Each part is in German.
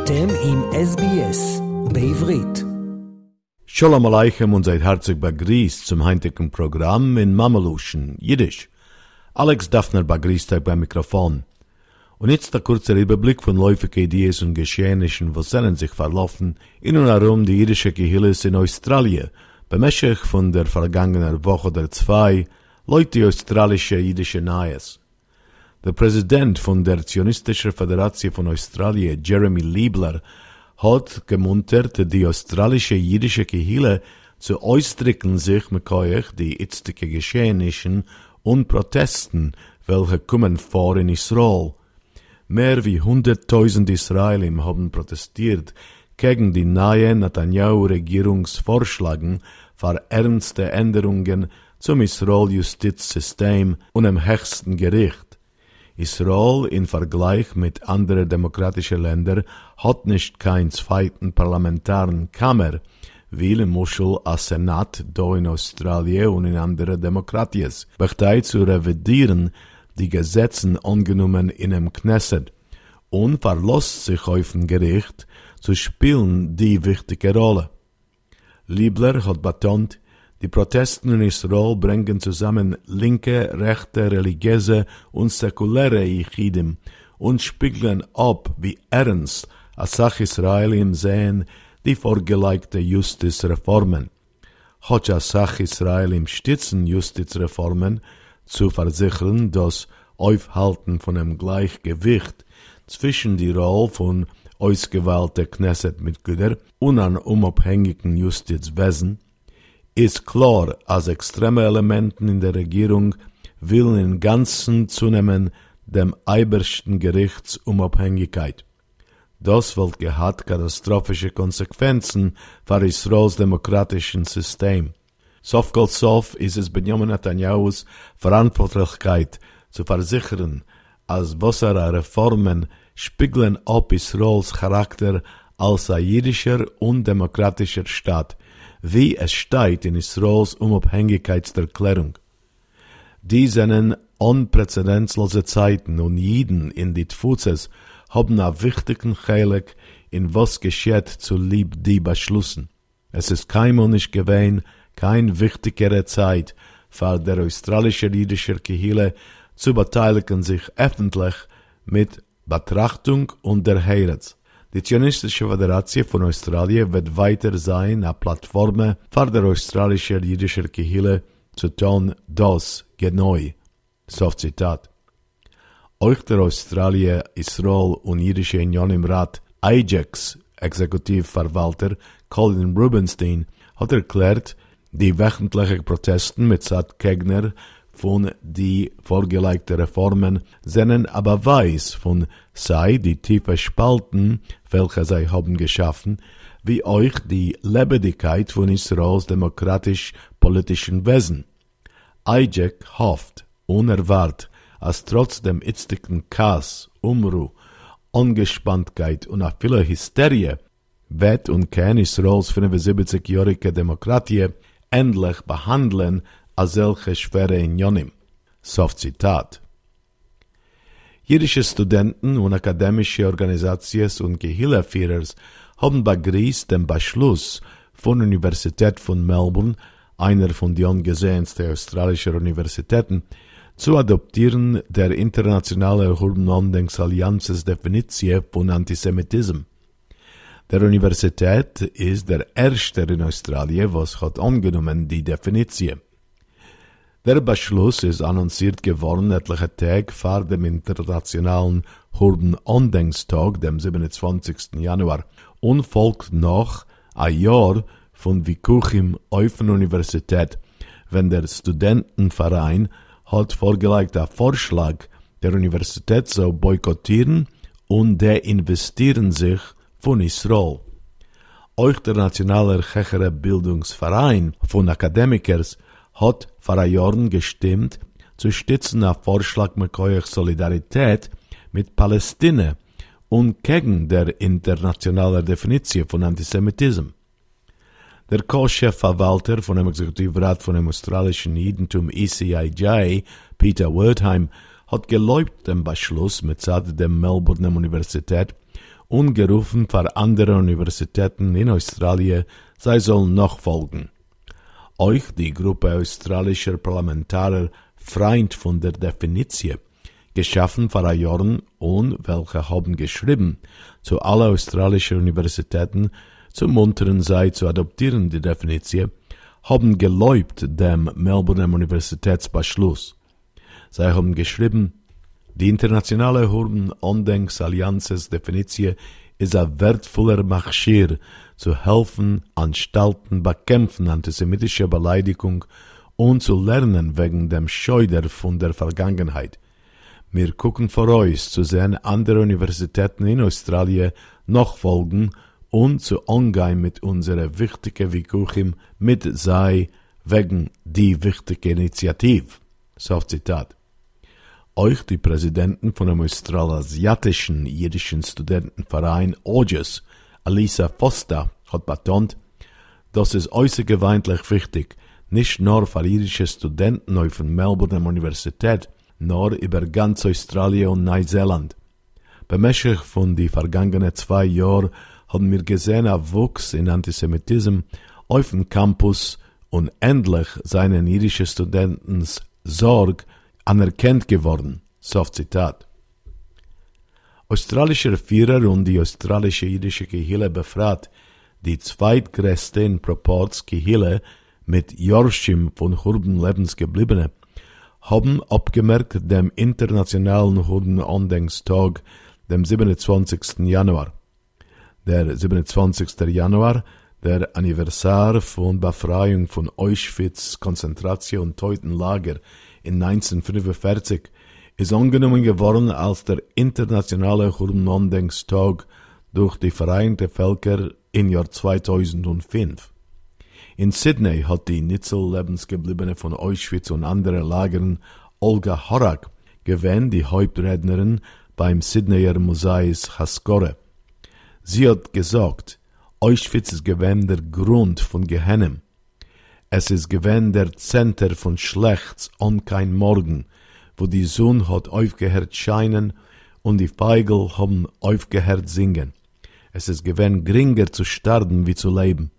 אתם עם SBS בעברית. Shalom Aleichem und seid herzlich begrüßt zum heutigen Programm in Mameluschen, Jiddisch. Alex Daphner begrüßt euch beim Mikrofon. Und jetzt der kurze Überblick von läufigen Ideen und Geschehnissen, was sollen sich verlaufen in und herum die jüdische Gehilles in Australien, bemächtig von der vergangenen Woche oder zwei, Leute australische jüdische Nahes. Der Präsident von der Zionistischen Föderation von Australien, Jeremy Liebler, hat gemuntert, die australische jüdische Kehille zu ausdrücken sich mit euch die jetzige Geschehnissen und Protesten, welche kommen vor in Israel. Mehr wie hunderttausend Israelim haben protestiert gegen die neue Netanyahu-Regierungsvorschläge für ernste Änderungen zum Israel-Justizsystem und im höchsten Gericht. Israel in Vergleich mit anderen demokratischen Ländern hat nicht kein zweiten parlamentaren Kammer, wie im Muschel a Senat da in Australien und in anderen Demokratien, Partei zu revidieren die Gesetze angenommen in dem Knesset und verlässt sich auf ein Gericht zu spielen die wichtige Rolle. Liebler hat betont, die Protesten in Israel bringen zusammen linke, rechte, religiöse und säkuläre Yichidim und spiegeln ab, wie ernst Asach Israelim sehen die vorgelegte Justizreformen. Hoch Asach Israelim stützen Justizreformen zu versichern, das Aufhalten von einem Gleichgewicht zwischen die Rolle von ausgewählten Knesset-Mitgliedern und einem unabhängigen Justizwesen ist klar, als extreme Elementen in der Regierung willen im Ganzen zunehmen dem eibersten Gerichts Unabhängigkeit. Das wird gehat katastrophische Konsequenzen für Israels demokratischen System. Sof ist es Benjamin Netanyahus Verantwortlichkeit zu versichern, als bessere Reformen spiegeln ab Israels Charakter als ein jüdischer und demokratischer Staat, wie es steht in Israels Unabhängigkeitserklärung. Die seinen unpräzedentlose Zeiten und Jiden in die Tfuzes haben a wichtigen Heilig in was geschieht zu lieb die Beschlüssen. Es ist kein nicht gewesen, kein wichtigere Zeit für der australische jüdische Kehille zu beteiligen sich öffentlich mit Betrachtung und der Heirat. Die Zionistische Föderation von Australien wird weiter sein eine Plattform für die australische jüdische Kehille zu tun, das genau. So Zitat. Euch der Australien, Israel und jüdische Union im Rat, Ajax, Exekutivverwalter Colin Rubenstein, hat erklärt, die wöchentlichen Protesten mit Sad Kegner von die vorgelegten Reformen seien aber weiß von sei die tiefe Spalten, welche sie haben geschaffen, wie euch die Lebendigkeit von Israels demokratisch-politischen Wesen. Ajek hofft, unerwartet, als trotz dem itzigen Chaos, Umruh, Ungespanntheit und auch vieler Hysterie wird und kann Israels 75-jährige Demokratie endlich behandeln als solche schwere Unionen. Soft Zitat. Jüdische Studenten und akademische Organisations- und Gehillerführers haben begrüßt den Beschluss von der Universität von Melbourne, einer von den angesehensten australischen Universitäten, zu adoptieren der internationale Urban-Allianzes Definition von Antisemitismus. Der Universität ist der erste in Australien, was hat angenommen die Definition. Der Beschluss ist annonciert geworden etliche Tage vor dem internationalen Hurden-Andenkstag, dem 27. Januar, und folgt noch ein Jahr von Vikuchim auf der Universität, wenn der Studentenverein hat vorgelegt einen Vorschlag, der Universität zu boykottieren und der investieren sich von Israel. Auch der Nationale Hechere Bildungsverein von Akademikers hat vor Jahren gestimmt, zu stützen auf Vorschlag mit Solidarität mit Palästina und gegen der internationale Definition von Antisemitismus. Der Co-Chefverwalter von dem Exekutivrat von dem australischen Judentum ECIJ, Peter Wertheim, hat geläubt den Beschluss mit Seite der Melbourne Universität und gerufen für andere Universitäten in Australien, sei sollen nachfolgen. Euch die Gruppe australischer Parlamentarier Freund von der Definition, geschaffen vor Jahren und welche haben geschrieben zu alle australischen Universitäten zum munteren sei zu adoptieren die Definition, haben geläubt dem Melbourne Universitätsbeschluss. Sie haben geschrieben, die internationale Hurden Ondenksallianzes Definitie ist ein wertvoller Marschir zu helfen, Anstalten bekämpfen antisemitische Beleidigung und zu lernen wegen dem Scheuder von der Vergangenheit. Wir gucken vor euch zu sehen andere Universitäten in Australien noch folgen und zu umgehen mit unserer wichtigen Wikuchim mit sei wegen die wichtige Initiative. So Zitat euch die Präsidenten von dem australasiatischen jüdischen Studentenverein OJUS, Alisa Foster, hat betont, dass es äußergewöhnlich wichtig, nicht nur für jüdische Studenten auf der Melbourne Universität, nur über ganz Australien und Neuseeland. Bemäßig von die vergangenen zwei Jahren haben wir gesehen ein Wuchs in Antisemitismus auf dem Campus und endlich seinen jüdischen Studenten Sorge anerkannt geworden. Soft Zitat. Australische Führer und die australische jüdische Gehille befragt, die zweitgrößte in Proports Gehille mit Jorschim von Hurben Lebensgebliebene, haben abgemerkt dem internationalen Hurben-Andenkstag, dem 27. Januar. Der 27. Januar, der Anniversar von Befreiung von Auschwitz, Konzentration und Teutenlager in 1945 ist angenommen geworden als der internationale Hurmnondenkstag durch die Vereinigten Völker im Jahr 2005. In Sydney hat die Nitzel-Lebensgebliebene von Auschwitz und anderen Lagern Olga Horak gewähnt die Hauptrednerin beim Sydneyer Museis Haskore. Sie hat gesagt, Auschwitz ist gewähnt der Grund von Gehennem. Es ist gewesen der Zentrum von Schlechts und kein Morgen, wo die Sonne hat aufgehört scheinen und die Feigel haben aufgehört singen. Es ist gewesen geringer zu sterben wie zu leben.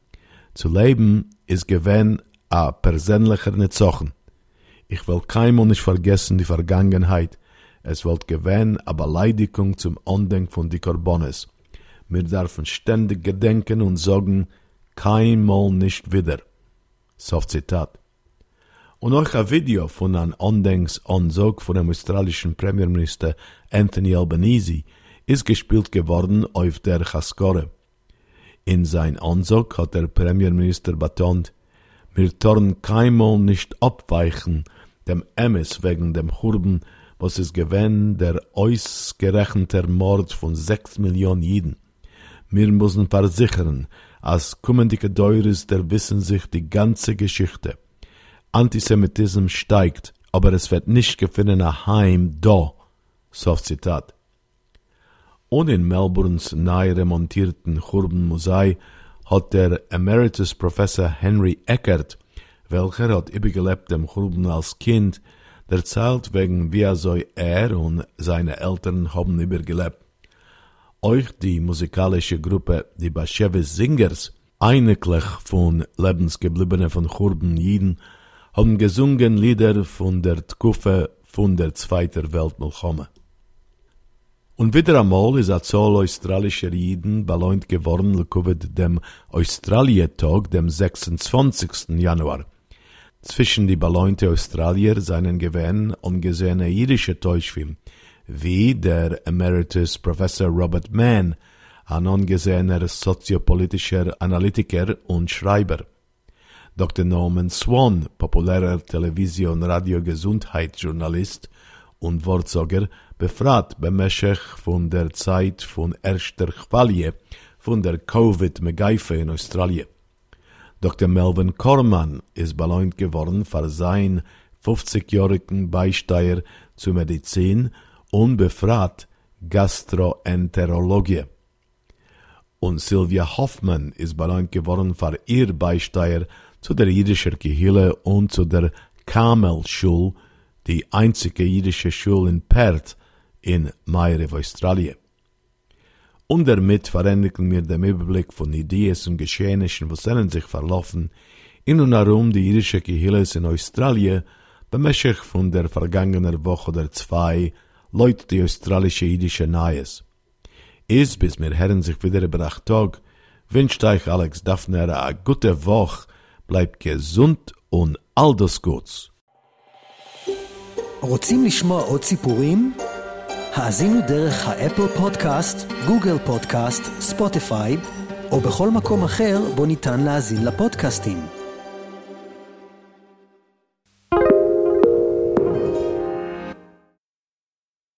Zu leben ist gewesen a persönlicher Netzochen. Ich will keinmal nicht vergessen die Vergangenheit. Es wird gewesen a Beleidigung zum Andenken von die Korbones. Wir dürfen ständig gedenken und sagen, keinmal nicht wieder. Soft Zitat. Und auch ein Video von einem Andenksansog von dem australischen Premierminister Anthony Albanese ist gespielt geworden auf der Chaskore. In sein Ansog hat der Premierminister betont, wir turnen keinmal nicht abweichen dem Emmes wegen dem Hurben, was es gewähnt der ausgerechnete Mord von sechs Millionen Jiden. Wir müssen versichern, als kommendike Deures der wissen sich die ganze Geschichte. Antisemitismus steigt, aber es wird nicht gefunden Heim da. Soft Zitat. Und in Melbournes neu remontierten Churben Musei hat der Emeritus Professor Henry Eckert, welcher hat übergelebt dem Churben als Kind, erzählt wegen wie er so er und seine Eltern haben übergelebt euch die musikalische Gruppe die Bashevis Singers, einiglich von Lebensgebliebenen von Churben Jiden, haben gesungen Lieder von der Tkufe von der Zweiter Weltmilchome. Und wieder einmal ist ein Zoll australischer Jiden belohnt geworden, lekuvet dem Australietag, dem 26. Januar. Zwischen die belohnte Australier seinen gewähnen ungesehene jüdische Täuschfilm, wie der Emeritus Professor Robert Mann, ein angesehener soziopolitischer Analytiker und Schreiber. Dr. Norman Swan, populärer Television-, Radio-, Gesundheitsjournalist und Wortsager, befragt bemäßig von der Zeit von erster Qualie von der Covid-Megeife in Australien. Dr. Melvin Corman ist belohnt geworden für sein 50-jährigen Beisteuer zur Medizin unbefragt Gastroenterologie. Und Sylvia Hoffmann ist belohnt geworden für ihr Beisteuer zu der jüdischen Gehille und zu der Kamel Schule, die einzige jüdische Schule in Perth in Mayre, Australien. und damit verändigen wir den Überblick von Ideen und Geschehnissen, was sollen sich verlaufen, in und herum die jüdische Gehilles in Australien, bemäßig von der vergangenen Woche oder zwei, Leute die australische jüdische Neues. Ist, bis wir hören sich wieder über Tag, wünscht euch Alex Daphner a gute Woche, bleibt gesund und all das Gutes. רוצים לשמוע עוד סיפורים? האזינו דרך האפל פודקאסט, גוגל פודקאסט, ספוטיפיי, או בכל מקום אחר בו ניתן להאזין לפודקאסטים.